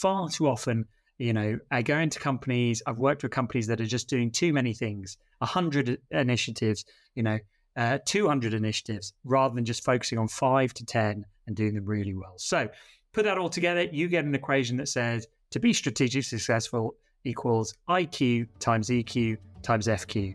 far too often, you know, I go into companies, I've worked with companies that are just doing too many things, 100 initiatives, you know, uh, 200 initiatives, rather than just focusing on five to 10 and doing them really well. So put that all together, you get an equation that says to be strategically successful equals IQ times EQ times FQ.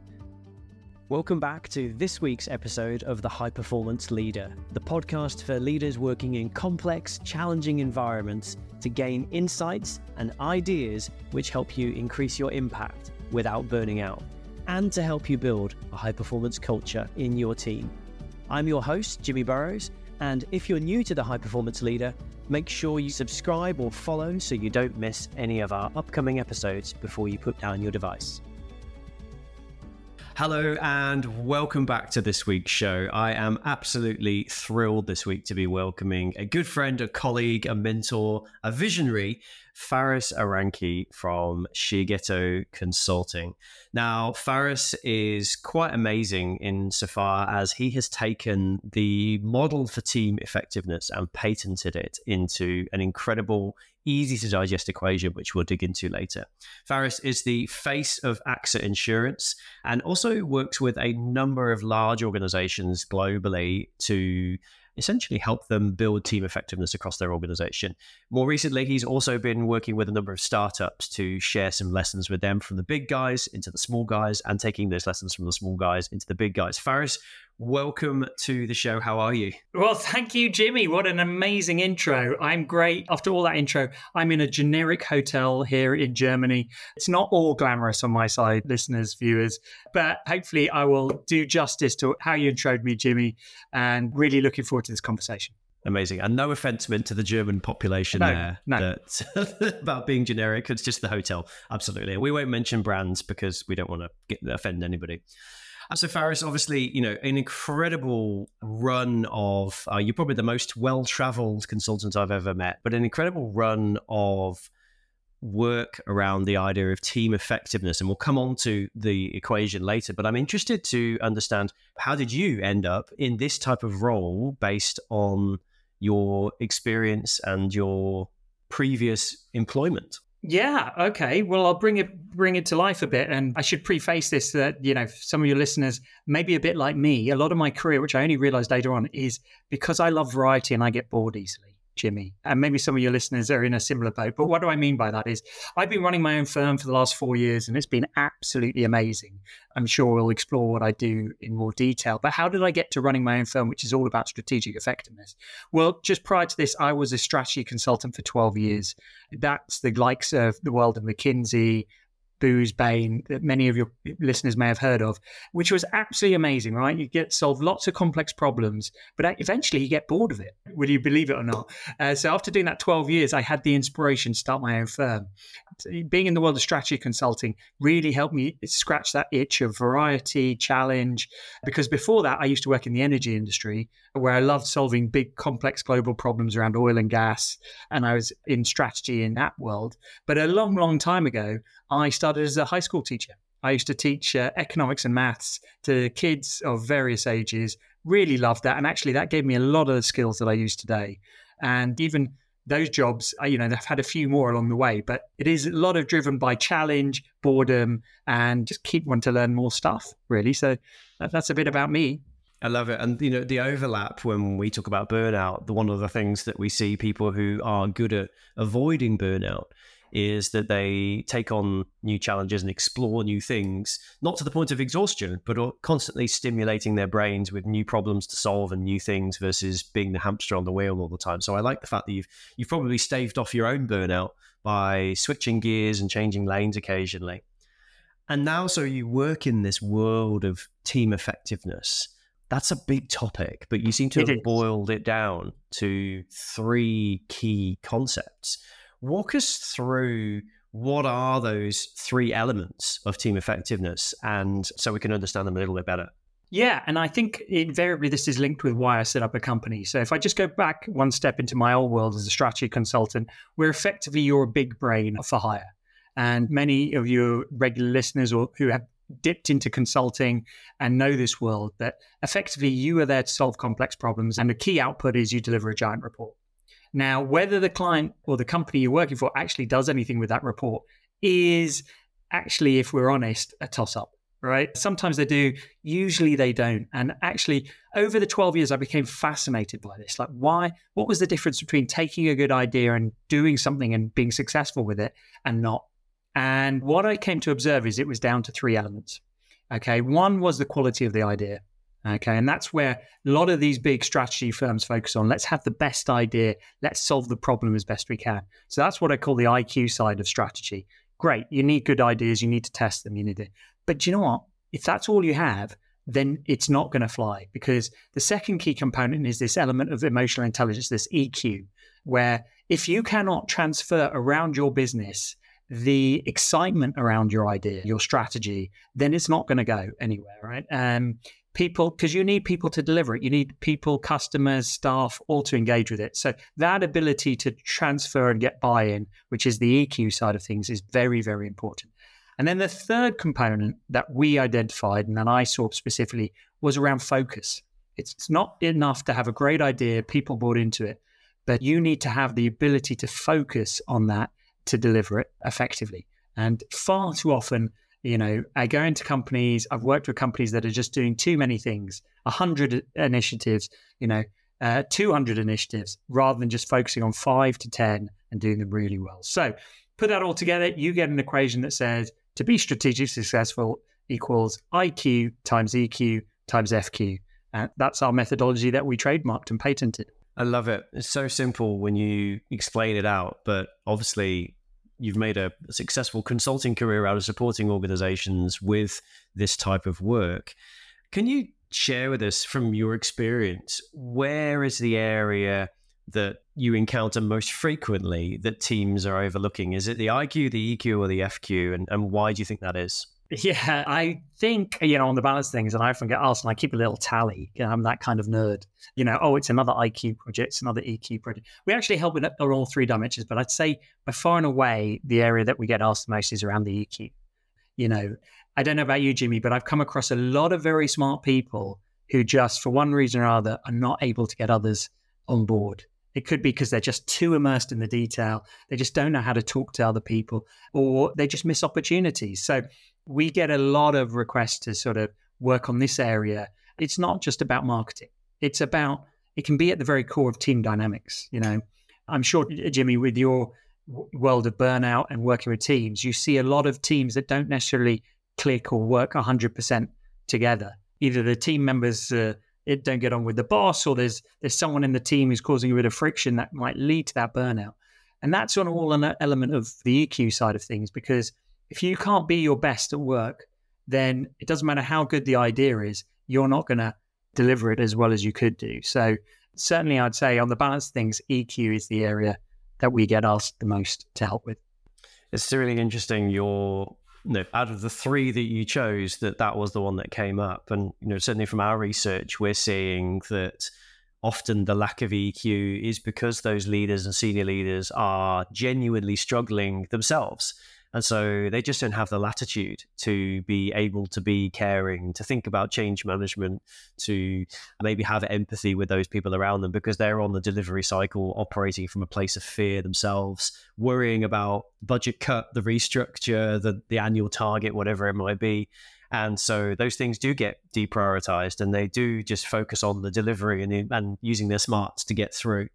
Welcome back to this week's episode of The High Performance Leader, the podcast for leaders working in complex, challenging environments to gain insights and ideas which help you increase your impact without burning out and to help you build a high performance culture in your team. I'm your host, Jimmy Burrows, and if you're new to The High Performance Leader, make sure you subscribe or follow so you don't miss any of our upcoming episodes before you put down your device. Hello and welcome back to this week's show. I am absolutely thrilled this week to be welcoming a good friend, a colleague, a mentor, a visionary, Faris Aranki from Shiageto Consulting. Now, Faris is quite amazing insofar as he has taken the model for team effectiveness and patented it into an incredible easy to digest equation, which we'll dig into later. Faris is the face of AXA Insurance and also works with a number of large organizations globally to essentially help them build team effectiveness across their organization. More recently, he's also been working with a number of startups to share some lessons with them from the big guys into the small guys and taking those lessons from the small guys into the big guys. Faris, welcome to the show. How are you? Well, thank you, Jimmy. What an amazing intro. I'm great. After all that intro, I'm in a generic hotel here in Germany. It's not all glamorous on my side, listeners, viewers, but hopefully I will do justice to how you introed me, Jimmy, and really looking forward to this conversation. Amazing. And no offense meant to the German population no, there no. That, about being generic. It's just the hotel. Absolutely. We won't mention brands because we don't want to get, offend anybody. So Faris, obviously, you know, an incredible run of. Uh, you're probably the most well-traveled consultant I've ever met, but an incredible run of work around the idea of team effectiveness, and we'll come on to the equation later. But I'm interested to understand how did you end up in this type of role based on your experience and your previous employment? Yeah. Okay. Well, I'll bring it bring it to life a bit, and I should preface this that you know some of your listeners may be a bit like me. A lot of my career, which I only realized later on, is because I love variety and I get bored easily. Jimmy. And maybe some of your listeners are in a similar boat. But what do I mean by that is I've been running my own firm for the last four years and it's been absolutely amazing. I'm sure we'll explore what I do in more detail. But how did I get to running my own firm, which is all about strategic effectiveness? Well, just prior to this, I was a strategy consultant for 12 years. That's the likes of the world of McKinsey, Booz Bain that many of your listeners may have heard of, which was absolutely amazing, right? You get solve lots of complex problems, but eventually you get bored of it, whether you believe it or not. Uh, so after doing that 12 years, I had the inspiration to start my own firm. Being in the world of strategy consulting really helped me scratch that itch of variety, challenge, because before that, I used to work in the energy industry where I loved solving big, complex global problems around oil and gas. And I was in strategy in that world. But a long, long time ago, I started as a high school teacher. I used to teach uh, economics and maths to kids of various ages. Really loved that. And actually, that gave me a lot of the skills that I use today. And even those jobs, uh, you know, they've had a few more along the way, but it is a lot of driven by challenge, boredom, and just keep wanting to learn more stuff, really. So that's a bit about me. I love it. And, you know, the overlap when we talk about burnout, the one of the things that we see people who are good at avoiding burnout is that they take on new challenges and explore new things, not to the point of exhaustion, but constantly stimulating their brains with new problems to solve and new things versus being the hamster on the wheel all the time. So I like the fact that you've you've probably staved off your own burnout by switching gears and changing lanes occasionally. And now, so you work in this world of team effectiveness. That's a big topic, but you seem to have boiled it down to three key concepts. Walk us through what are those three elements of team effectiveness and so we can understand them a little bit better. Yeah, and I think invariably this is linked with why I set up a company. So if I just go back one step into my old world as a strategy consultant, we're effectively your big brain for hire. And many of your regular listeners or who have dipped into consulting and know this world that effectively you are there to solve complex problems and the key output is you deliver a giant report. Now, whether the client or the company you're working for actually does anything with that report is actually, if we're honest, a toss up, right? Sometimes they do, usually they don't. And actually, over the 12 years, I became fascinated by this. Like, why? What was the difference between taking a good idea and doing something and being successful with it and not? And what I came to observe is it was down to three elements. Okay. One was the quality of the idea. Okay. And that's where a lot of these big strategy firms focus on. Let's have the best idea. Let's solve the problem as best we can. So that's what I call the IQ side of strategy. Great. You need good ideas. You need to test them. You need it. but you know what? If that's all you have, then it's not going to fly because the second key component is this element of emotional intelligence, this EQ, where if you cannot transfer around your business the excitement around your idea, your strategy, then it's not going to go anywhere, right? Um, people, because you need people to deliver it. You need people, customers, staff, all to engage with it. So that ability to transfer and get buy-in, which is the EQ side of things, is very, very important. And then the third component that we identified and that I saw specifically was around focus. It's not enough to have a great idea, people bought into it, but you need to have the ability to focus on that to deliver it effectively. And far too often, you know, I go into companies, I've worked with companies that are just doing too many things, 100 initiatives, you know, uh, 200 initiatives, rather than just focusing on five to 10 and doing them really well. So put that all together, you get an equation that says to be strategically successful equals IQ times EQ times FQ. And that's our methodology that we trademarked and patented. I love it. It's so simple when you explain it out, but obviously you've made a successful consulting career out of supporting organizations with this type of work. Can you share with us from your experience where is the area that you encounter most frequently that teams are overlooking? Is it the IQ, the EQ, or the FQ? And, and why do you think that is? Yeah, I think, you know, on the balance things, and I often get asked, and I keep a little tally. I'm that kind of nerd. You know, oh, it's another IQ project, it's another EQ project. We actually help with all three dimensions, but I'd say by far and away, the area that we get asked the most is around the EQ. You know, I don't know about you, Jimmy, but I've come across a lot of very smart people who just, for one reason or other, are not able to get others on board. It could be because they're just too immersed in the detail. They just don't know how to talk to other people, or they just miss opportunities. So we get a lot of requests to sort of work on this area. It's not just about marketing. It's about it can be at the very core of team dynamics. You know, I'm sure Jimmy, with your world of burnout and working with teams, you see a lot of teams that don't necessarily click or work 100% together. Either the team members uh, don't get on with the boss, or there's there's someone in the team who's causing a bit of friction that might lead to that burnout. And that's on all an element of the EQ side of things because if you can't be your best at work, then it doesn't matter how good the idea is, you're not going to deliver it as well as you could do. So certainly, I'd say on the balance of things, EQ is the area that we get asked the most to help with. It's really interesting. Your no, out of the three that you chose, that that was the one that came up. And you know, certainly from our research, we're seeing that often the lack of EQ is because those leaders and senior leaders are genuinely struggling themselves. And so they just don't have the latitude to be able to be caring, to think about change management, to maybe have empathy with those people around them because they're on the delivery cycle operating from a place of fear themselves, worrying about budget cut, the restructure, the, the annual target, whatever it might be. And so those things do get deprioritized and they do just focus on the delivery and, and using their smarts to get through.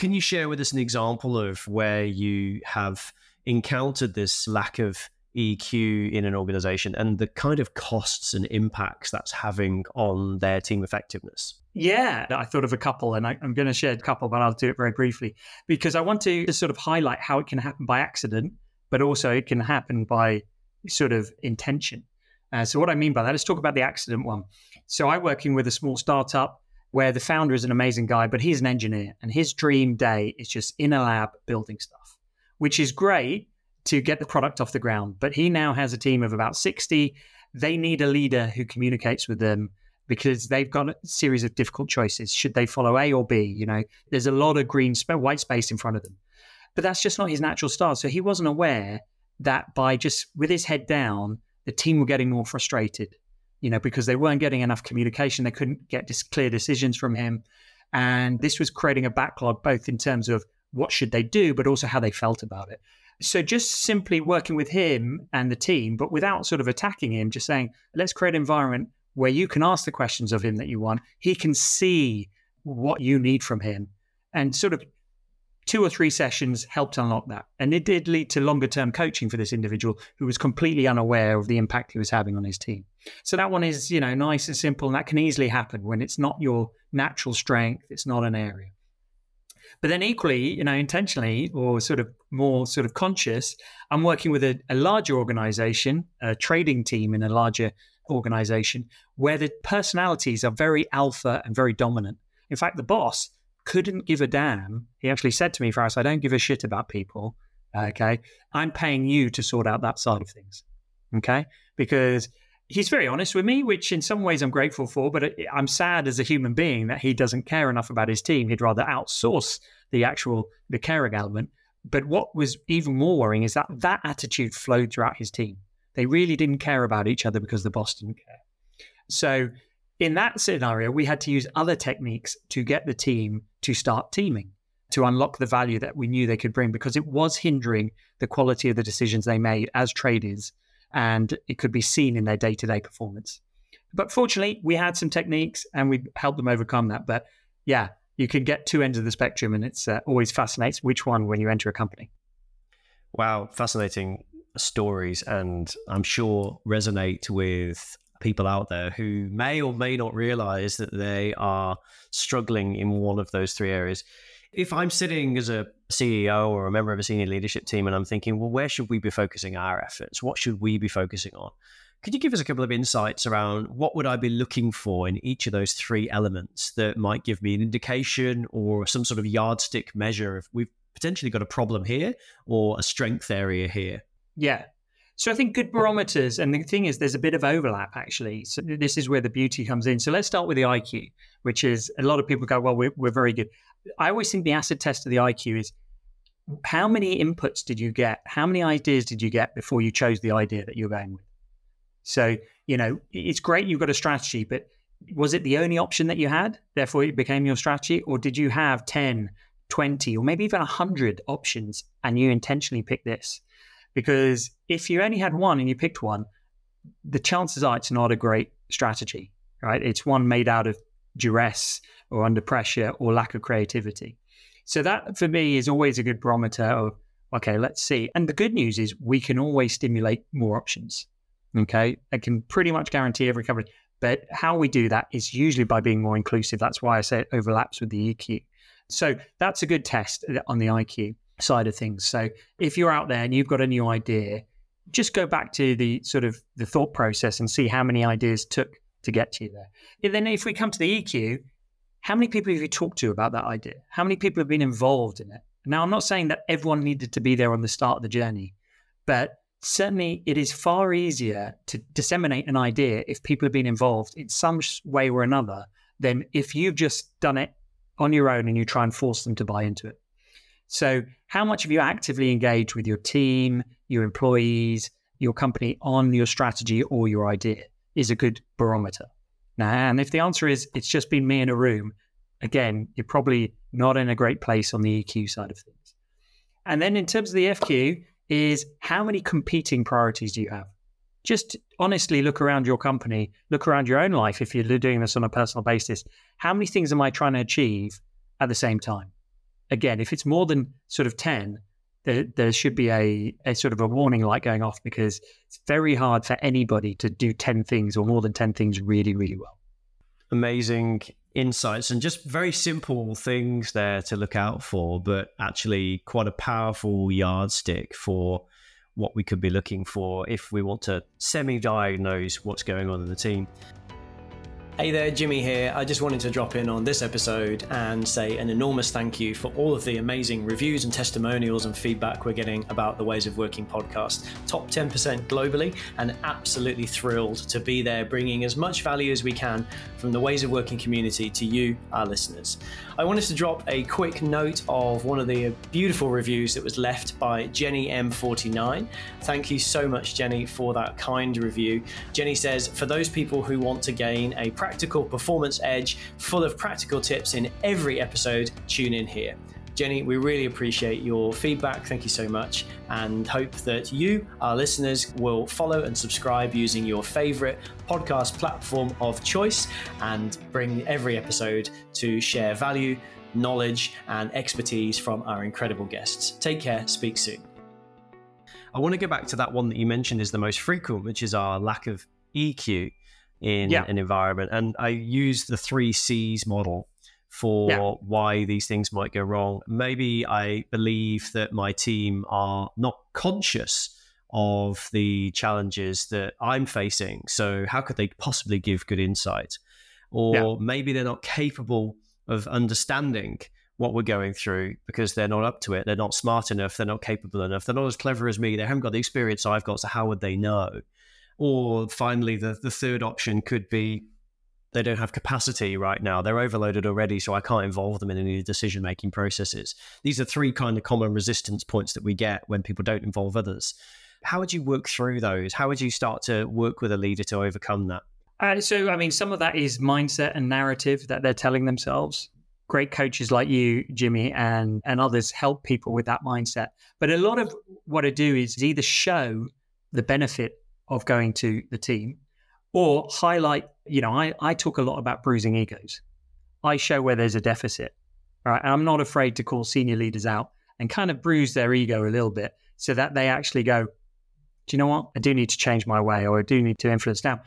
Can you share with us an example of where you have encountered this lack of EQ in an organization and the kind of costs and impacts that's having on their team effectiveness? Yeah, I thought of a couple and I, am going to share a couple, but I'll do it very briefly because I want to just sort of highlight how it can happen by accident, but also it can happen by sort of intention. Uh, so, what I mean by that, let's talk about the accident one. So, I'm working with a small startup where the founder is an amazing guy, but he's an engineer and his dream day is just in a lab building stuff which is great to get the product off the ground. But he now has a team of about 60. They need a leader who communicates with them because they've got a series of difficult choices. Should they follow A or B? You know, there's a lot of green sp- white space in front of them. But that's just not his natural style. So he wasn't aware that by just with his head down, the team were getting more frustrated, you know, because they weren't getting enough communication. They couldn't get clear decisions from him. And this was creating a backlog, both in terms of what should they do, but also how they felt about it. So just simply working with him and the team, but without sort of attacking him, just saying, let's create an environment where you can ask the questions of him that you want. He can see what you need from him. And sort of two or three sessions helped unlock that. And it did lead to longer term coaching for this individual who was completely unaware of the impact he was having on his team. So that one is, you know, nice and simple. And that can easily happen when it's not your natural strength, it's not an area. But then equally, you know, intentionally or sort of more sort of conscious, I'm working with a, a larger organization, a trading team in a larger organization where the personalities are very alpha and very dominant. In fact, the boss couldn't give a damn. He actually said to me, Faris, I don't give a shit about people. Okay. I'm paying you to sort out that side of things. Okay. Because he's very honest with me, which in some ways I'm grateful for, but I'm sad as a human being that he doesn't care enough about his team. He'd rather outsource the actual, the caring element. But what was even more worrying is that that attitude flowed throughout his team. They really didn't care about each other because the boss didn't care. So in that scenario, we had to use other techniques to get the team to start teaming, to unlock the value that we knew they could bring, because it was hindering the quality of the decisions they made as traders, and it could be seen in their day to day performance. But fortunately, we had some techniques and we helped them overcome that. But yeah, you can get two ends of the spectrum, and it's uh, always fascinates which one when you enter a company. Wow, fascinating stories, and I'm sure resonate with people out there who may or may not realize that they are struggling in one of those three areas. If I'm sitting as a CEO or a member of a senior leadership team and I'm thinking, well, where should we be focusing our efforts? What should we be focusing on? Could you give us a couple of insights around what would I be looking for in each of those three elements that might give me an indication or some sort of yardstick measure if we've potentially got a problem here or a strength area here? Yeah, so I think good barometers, and the thing is, there's a bit of overlap actually. So this is where the beauty comes in. So let's start with the IQ, which is a lot of people go, well, we're, we're very good. I always think the acid test of the IQ is how many inputs did you get? How many ideas did you get before you chose the idea that you're going with? So, you know, it's great you've got a strategy, but was it the only option that you had? Therefore, it became your strategy? Or did you have 10, 20, or maybe even 100 options and you intentionally picked this? Because if you only had one and you picked one, the chances are it's not a great strategy, right? It's one made out of duress or under pressure or lack of creativity. So that for me is always a good barometer of, okay, let's see. And the good news is we can always stimulate more options. Okay. I can pretty much guarantee every company. But how we do that is usually by being more inclusive. That's why I say it overlaps with the EQ. So that's a good test uh, on the IQ side of things. So if you're out there and you've got a new idea, just go back to the sort of the thought process and see how many ideas took to get to you there. And then if we come to the EQ, how many people have you talked to about that idea? How many people have been involved in it? Now, I'm not saying that everyone needed to be there on the start of the journey, but certainly it is far easier to disseminate an idea if people have been involved in some way or another than if you've just done it on your own and you try and force them to buy into it. So, how much have you actively engaged with your team, your employees, your company on your strategy or your idea is a good barometer. Now, and if the answer is it's just been me in a room, again, you're probably not in a great place on the EQ side of things. And then in terms of the FQ, is how many competing priorities do you have? Just honestly look around your company, look around your own life if you're doing this on a personal basis. How many things am I trying to achieve at the same time? Again, if it's more than sort of 10, there, there should be a, a sort of a warning light going off because it's very hard for anybody to do 10 things or more than 10 things really, really well. Amazing insights and just very simple things there to look out for, but actually quite a powerful yardstick for what we could be looking for if we want to semi diagnose what's going on in the team. Hey there, Jimmy here. I just wanted to drop in on this episode and say an enormous thank you for all of the amazing reviews and testimonials and feedback we're getting about the Ways of Working podcast. Top 10% globally, and absolutely thrilled to be there bringing as much value as we can from the Ways of Working community to you, our listeners. I wanted to drop a quick note of one of the beautiful reviews that was left by Jenny M49. Thank you so much, Jenny, for that kind review. Jenny says, For those people who want to gain a practical performance edge full of practical tips in every episode, tune in here. Jenny, we really appreciate your feedback. Thank you so much. And hope that you, our listeners, will follow and subscribe using your favorite podcast platform of choice and bring every episode to share value, knowledge, and expertise from our incredible guests. Take care. Speak soon. I want to go back to that one that you mentioned is the most frequent, which is our lack of EQ in yeah. an environment. And I use the three C's model for yeah. why these things might go wrong. Maybe I believe that my team are not conscious of the challenges that I'm facing. So, how could they possibly give good insight? Or yeah. maybe they're not capable of understanding what we're going through because they're not up to it. They're not smart enough. They're not capable enough. They're not as clever as me. They haven't got the experience I've got. So, how would they know? Or finally, the, the third option could be they don't have capacity right now. They're overloaded already, so I can't involve them in any decision making processes. These are three kind of common resistance points that we get when people don't involve others. How would you work through those? How would you start to work with a leader to overcome that? Uh, so, I mean, some of that is mindset and narrative that they're telling themselves. Great coaches like you, Jimmy, and, and others help people with that mindset. But a lot of what I do is either show the benefit of going to the team or highlight, you know, I, I talk a lot about bruising egos. I show where there's a deficit, right? And I'm not afraid to call senior leaders out and kind of bruise their ego a little bit so that they actually go, do you know what? I do need to change my way or I do need to influence. Now,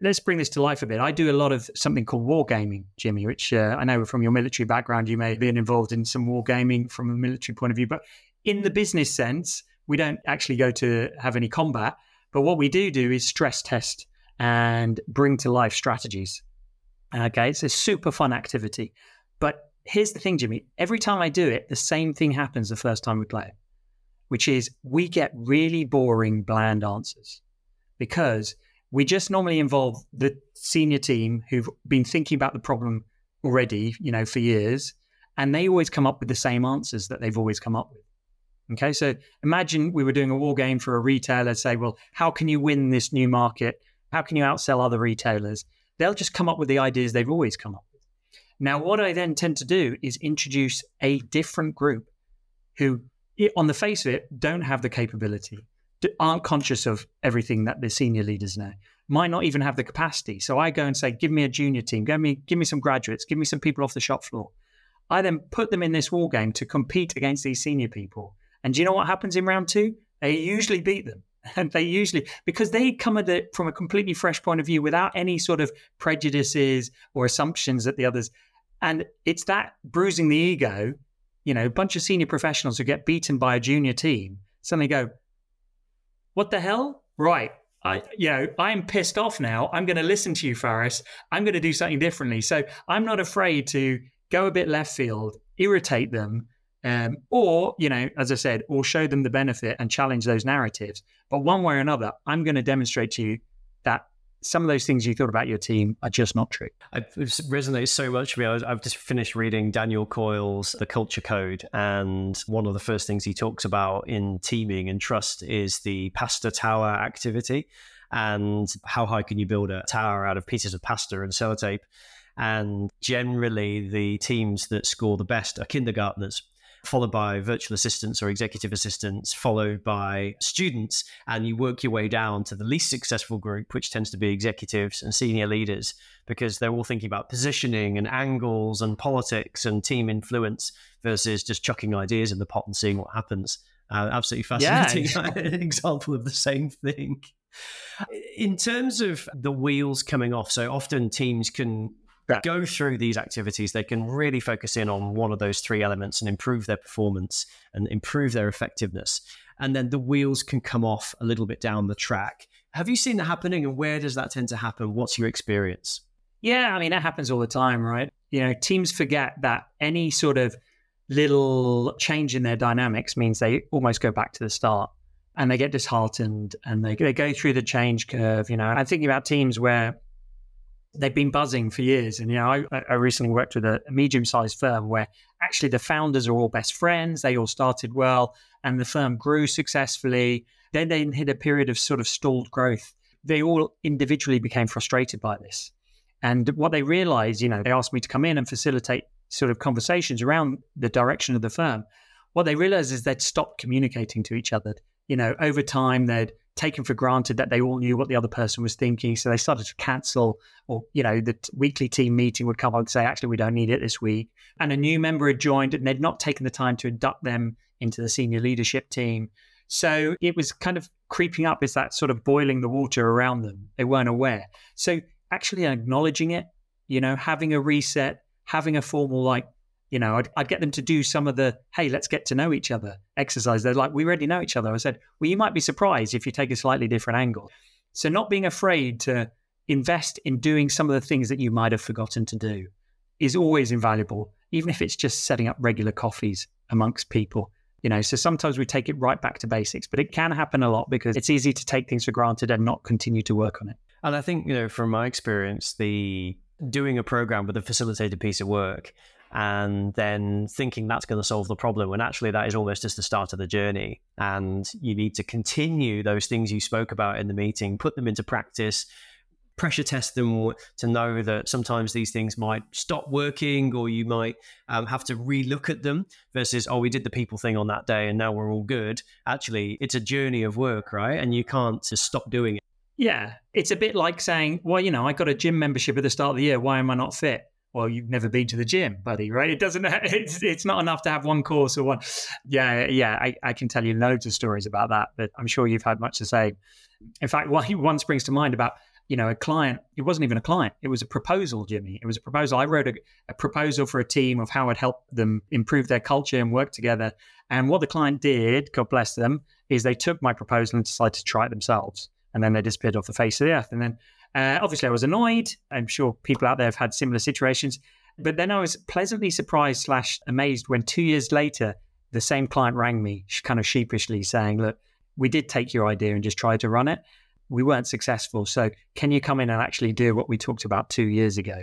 let's bring this to life a bit. I do a lot of something called wargaming, Jimmy, which uh, I know from your military background, you may have been involved in some wargaming from a military point of view. But in the business sense, we don't actually go to have any combat. But what we do do is stress test and bring to life strategies. Okay, it's a super fun activity. But here's the thing, Jimmy every time I do it, the same thing happens the first time we play it, which is we get really boring, bland answers because we just normally involve the senior team who've been thinking about the problem already, you know, for years, and they always come up with the same answers that they've always come up with. Okay, so imagine we were doing a war game for a retailer, say, well, how can you win this new market? How can you outsell other retailers? They'll just come up with the ideas they've always come up with. Now, what I then tend to do is introduce a different group who, on the face of it, don't have the capability, aren't conscious of everything that the senior leaders know, might not even have the capacity. So I go and say, give me a junior team, give me, give me some graduates, give me some people off the shop floor. I then put them in this war game to compete against these senior people. And do you know what happens in round two? They usually beat them. And they usually because they come at it from a completely fresh point of view without any sort of prejudices or assumptions that the others and it's that bruising the ego you know a bunch of senior professionals who get beaten by a junior team suddenly go what the hell right I, you know, I'm pissed off now. I'm going to listen to you, Faris. I'm going to do something differently. So I'm not afraid to go a bit left field, irritate them, um, or, you know, as I said, or show them the benefit and challenge those narratives. But one way or another, I'm going to demonstrate to you that some of those things you thought about your team are just not true. It resonates so much with me. I've just finished reading Daniel Coyle's The Culture Code, and one of the first things he talks about in teaming and trust is the pasta tower activity. And how high can you build a tower out of pieces of pasta and sellotape? And generally, the teams that score the best are kindergartners followed by virtual assistants or executive assistants, followed by students, and you work your way down to the least successful group, which tends to be executives and senior leaders, because they're all thinking about positioning and angles and politics and team influence versus just chucking ideas in the pot and seeing what happens. Uh, absolutely fascinating yeah. example of the same thing. In terms of the wheels coming off, so often teams can yeah. go through these activities, they can really focus in on one of those three elements and improve their performance and improve their effectiveness. And then the wheels can come off a little bit down the track. Have you seen that happening and where does that tend to happen? What's your experience? Yeah, I mean, that happens all the time, right? You know, teams forget that any sort of little change in their dynamics means they almost go back to the start and they get disheartened and they, they go through the change curve. You know, I'm thinking about teams where they've been buzzing for years. And, you know, I, I recently worked with a, a medium sized firm where actually the founders are all best friends. They all started well and the firm grew successfully. Then they hit a period of sort of stalled growth. They all individually became frustrated by this. And what they realized, you know, they asked me to come in and facilitate sort of conversations around the direction of the firm, what they realized is they'd stopped communicating to each other. You know, over time, they'd taken for granted that they all knew what the other person was thinking. So they started to cancel, or, you know, the t- weekly team meeting would come on and say, actually, we don't need it this week. And a new member had joined and they'd not taken the time to induct them into the senior leadership team. So it was kind of creeping up as that sort of boiling the water around them. They weren't aware. So actually acknowledging it, you know, having a reset, having a formal like you know, I'd, I'd, get them to do some of the, hey, let's get to know each other exercise. They're like, we already know each other. I said, well, you might be surprised if you take a slightly different angle. So, not being afraid to invest in doing some of the things that you might have forgotten to do is always invaluable, even if it's just setting up regular coffees amongst people. You know, so sometimes we take it right back to basics, but it can happen a lot because it's easy to take things for granted and not continue to work on it. And I think, you know, from my experience, the doing a program with a facilitated piece of work and then thinking that's going to solve the problem when actually that is almost just the start of the journey. And you need to continue those things you spoke about in the meeting put them into practice pressure test them to know that sometimes these things might stop working or you might um, have to relook at them versus oh we did the people thing on that day and now we're all good. Actually it's a journey of work right? And you can't just stop doing it. Yeah it's a bit like saying well you know i got a gym membership at the start of the year. Why am i not fit well, you've never been to the gym, buddy, right? It doesn't, it's, it's not enough to have one course or one. Yeah, yeah, I, I can tell you loads of stories about that, but I'm sure you've had much to say. In fact, one springs to mind about, you know, a client, it wasn't even a client, it was a proposal, Jimmy. It was a proposal. I wrote a, a proposal for a team of how I'd help them improve their culture and work together. And what the client did, God bless them, is they took my proposal and decided to try it themselves. And then they disappeared off the face of the earth. And then uh, obviously, I was annoyed. I'm sure people out there have had similar situations. But then I was pleasantly surprised slash amazed when two years later, the same client rang me, kind of sheepishly saying, Look, we did take your idea and just try to run it. We weren't successful. So can you come in and actually do what we talked about two years ago?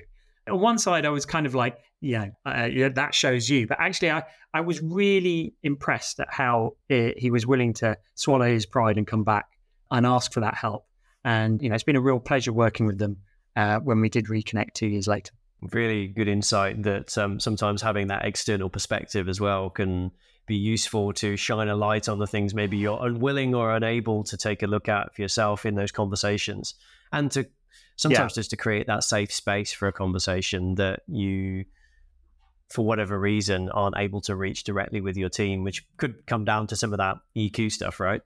On one side, I was kind of like, yeah, uh, yeah that shows you. But actually, I, I was really impressed at how it, he was willing to swallow his pride and come back and ask for that help. And you know, it's been a real pleasure working with them uh, when we did reconnect two years later. Really good insight that um, sometimes having that external perspective as well can be useful to shine a light on the things maybe you're unwilling or unable to take a look at for yourself in those conversations, and to sometimes yeah. just to create that safe space for a conversation that you for whatever reason aren't able to reach directly with your team which could come down to some of that eq stuff right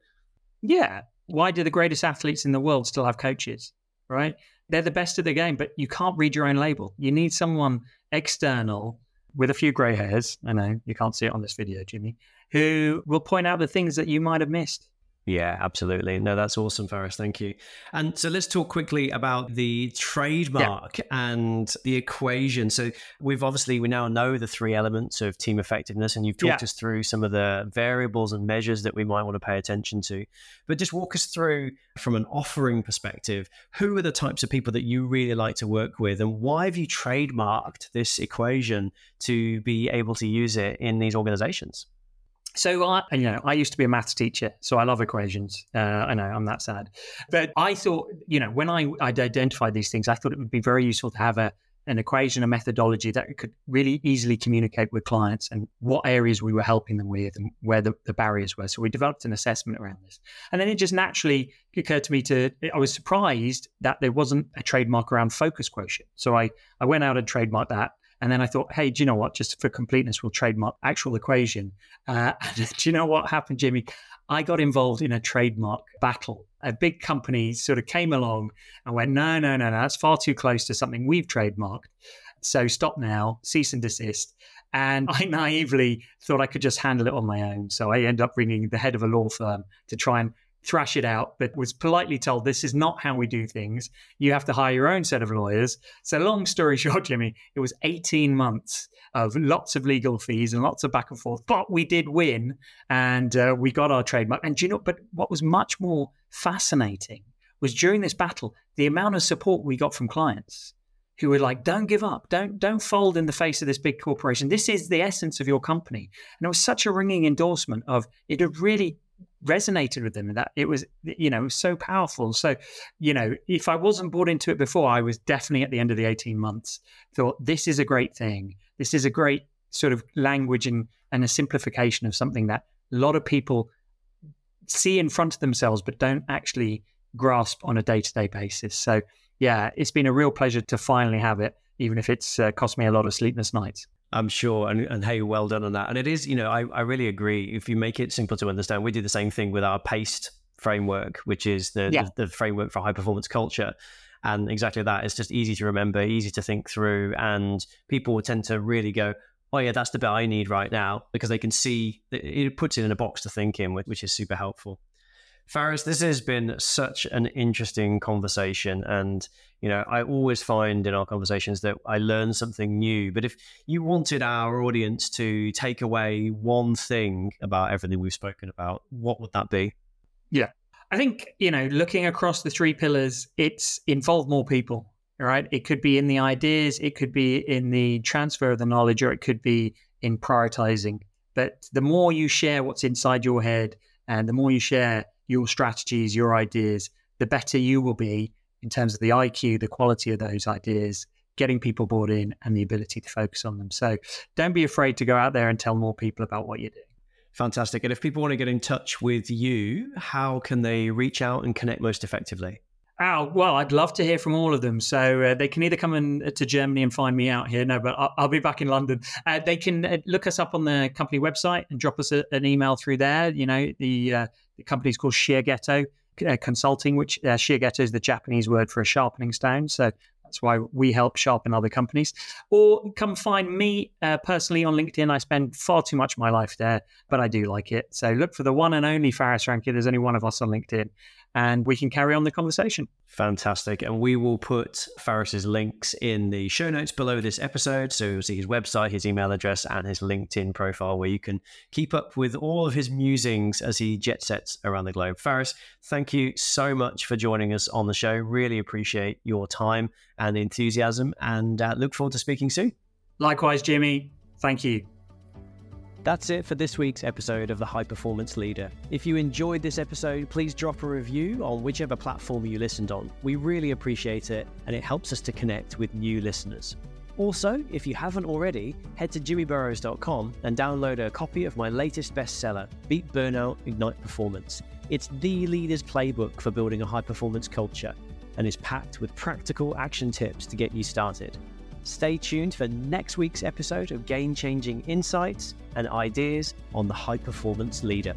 yeah why do the greatest athletes in the world still have coaches? Right? They're the best of the game, but you can't read your own label. You need someone external with a few grey hairs. I know you can't see it on this video, Jimmy, who will point out the things that you might have missed. Yeah, absolutely. No, that's awesome, Faris. Thank you. And so let's talk quickly about the trademark yeah. and the equation. So we've obviously, we now know the three elements of team effectiveness, and you've talked yeah. us through some of the variables and measures that we might want to pay attention to. But just walk us through from an offering perspective who are the types of people that you really like to work with, and why have you trademarked this equation to be able to use it in these organizations? So I, you know, I used to be a maths teacher, so I love equations. Uh, I know I'm that sad, but I thought, you know, when I I'd identified these things, I thought it would be very useful to have a an equation, a methodology that could really easily communicate with clients and what areas we were helping them with and where the, the barriers were. So we developed an assessment around this, and then it just naturally occurred to me to. I was surprised that there wasn't a trademark around focus quotient, so I I went out and trademarked that and then I thought, hey, do you know what? Just for completeness, we'll trademark actual equation. Uh, do you know what happened, Jimmy? I got involved in a trademark battle. A big company sort of came along and went, no, no, no, no, that's far too close to something we've trademarked. So stop now, cease and desist. And I naively thought I could just handle it on my own. So I ended up ringing the head of a law firm to try and thrash it out, but was politely told this is not how we do things. You have to hire your own set of lawyers. So, long story short, Jimmy, it was 18 months of lots of legal fees and lots of back and forth, but we did win and uh, we got our trademark. And you know, but what was much more fascinating was during this battle, the amount of support we got from clients who were like, "Don't give up, don't don't fold in the face of this big corporation. This is the essence of your company." And it was such a ringing endorsement of it had really resonated with them and that it was you know so powerful. So you know if i wasn't bought into it before i was definitely at the end of the 18 months thought this is a great thing. This is a great sort of language and, and a simplification of something that a lot of people see in front of themselves but don't actually grasp on a day-to-day basis. So yeah it's been a real pleasure to finally have it even if it's uh, cost me a lot of sleepless nights I'm sure. And, and hey, well done on that. And it is, you know, I, I really agree. If you make it simple to understand, we do the same thing with our PACE framework, which is the, yeah. the, the framework for high performance culture. And exactly that. It's just easy to remember, easy to think through. And people will tend to really go, oh, yeah, that's the bit I need right now because they can see it puts it in a box to think in, which is super helpful. Faris, this has been such an interesting conversation. And, you know, I always find in our conversations that I learn something new. But if you wanted our audience to take away one thing about everything we've spoken about, what would that be? Yeah. I think, you know, looking across the three pillars, it's involve more people, right? It could be in the ideas, it could be in the transfer of the knowledge, or it could be in prioritizing. But the more you share what's inside your head and the more you share your strategies, your ideas, the better you will be in terms of the IQ, the quality of those ideas, getting people bought in, and the ability to focus on them. So don't be afraid to go out there and tell more people about what you're doing. Fantastic. And if people want to get in touch with you, how can they reach out and connect most effectively? Oh, well, I'd love to hear from all of them. So uh, they can either come in, uh, to Germany and find me out here. No, but I'll, I'll be back in London. Uh, they can uh, look us up on the company website and drop us a, an email through there. You know, the, uh, the company's called Shiageto uh, Consulting, which uh, Ghetto is the Japanese word for a sharpening stone. So that's why we help sharpen other companies. Or come find me uh, personally on LinkedIn. I spend far too much of my life there, but I do like it. So look for the one and only Faris Aranki. There's only one of us on LinkedIn and we can carry on the conversation. Fantastic. And we will put Faris's links in the show notes below this episode. So you'll see his website, his email address, and his LinkedIn profile where you can keep up with all of his musings as he jet sets around the globe. Faris, thank you so much for joining us on the show. Really appreciate your time and enthusiasm and uh, look forward to speaking soon. Likewise, Jimmy. Thank you. That's it for this week's episode of The High Performance Leader. If you enjoyed this episode, please drop a review on whichever platform you listened on. We really appreciate it, and it helps us to connect with new listeners. Also, if you haven't already, head to jimmyburrows.com and download a copy of my latest bestseller, Beat Burnout, Ignite Performance. It's the leader's playbook for building a high performance culture and is packed with practical action tips to get you started. Stay tuned for next week's episode of game changing insights and ideas on the high performance leader.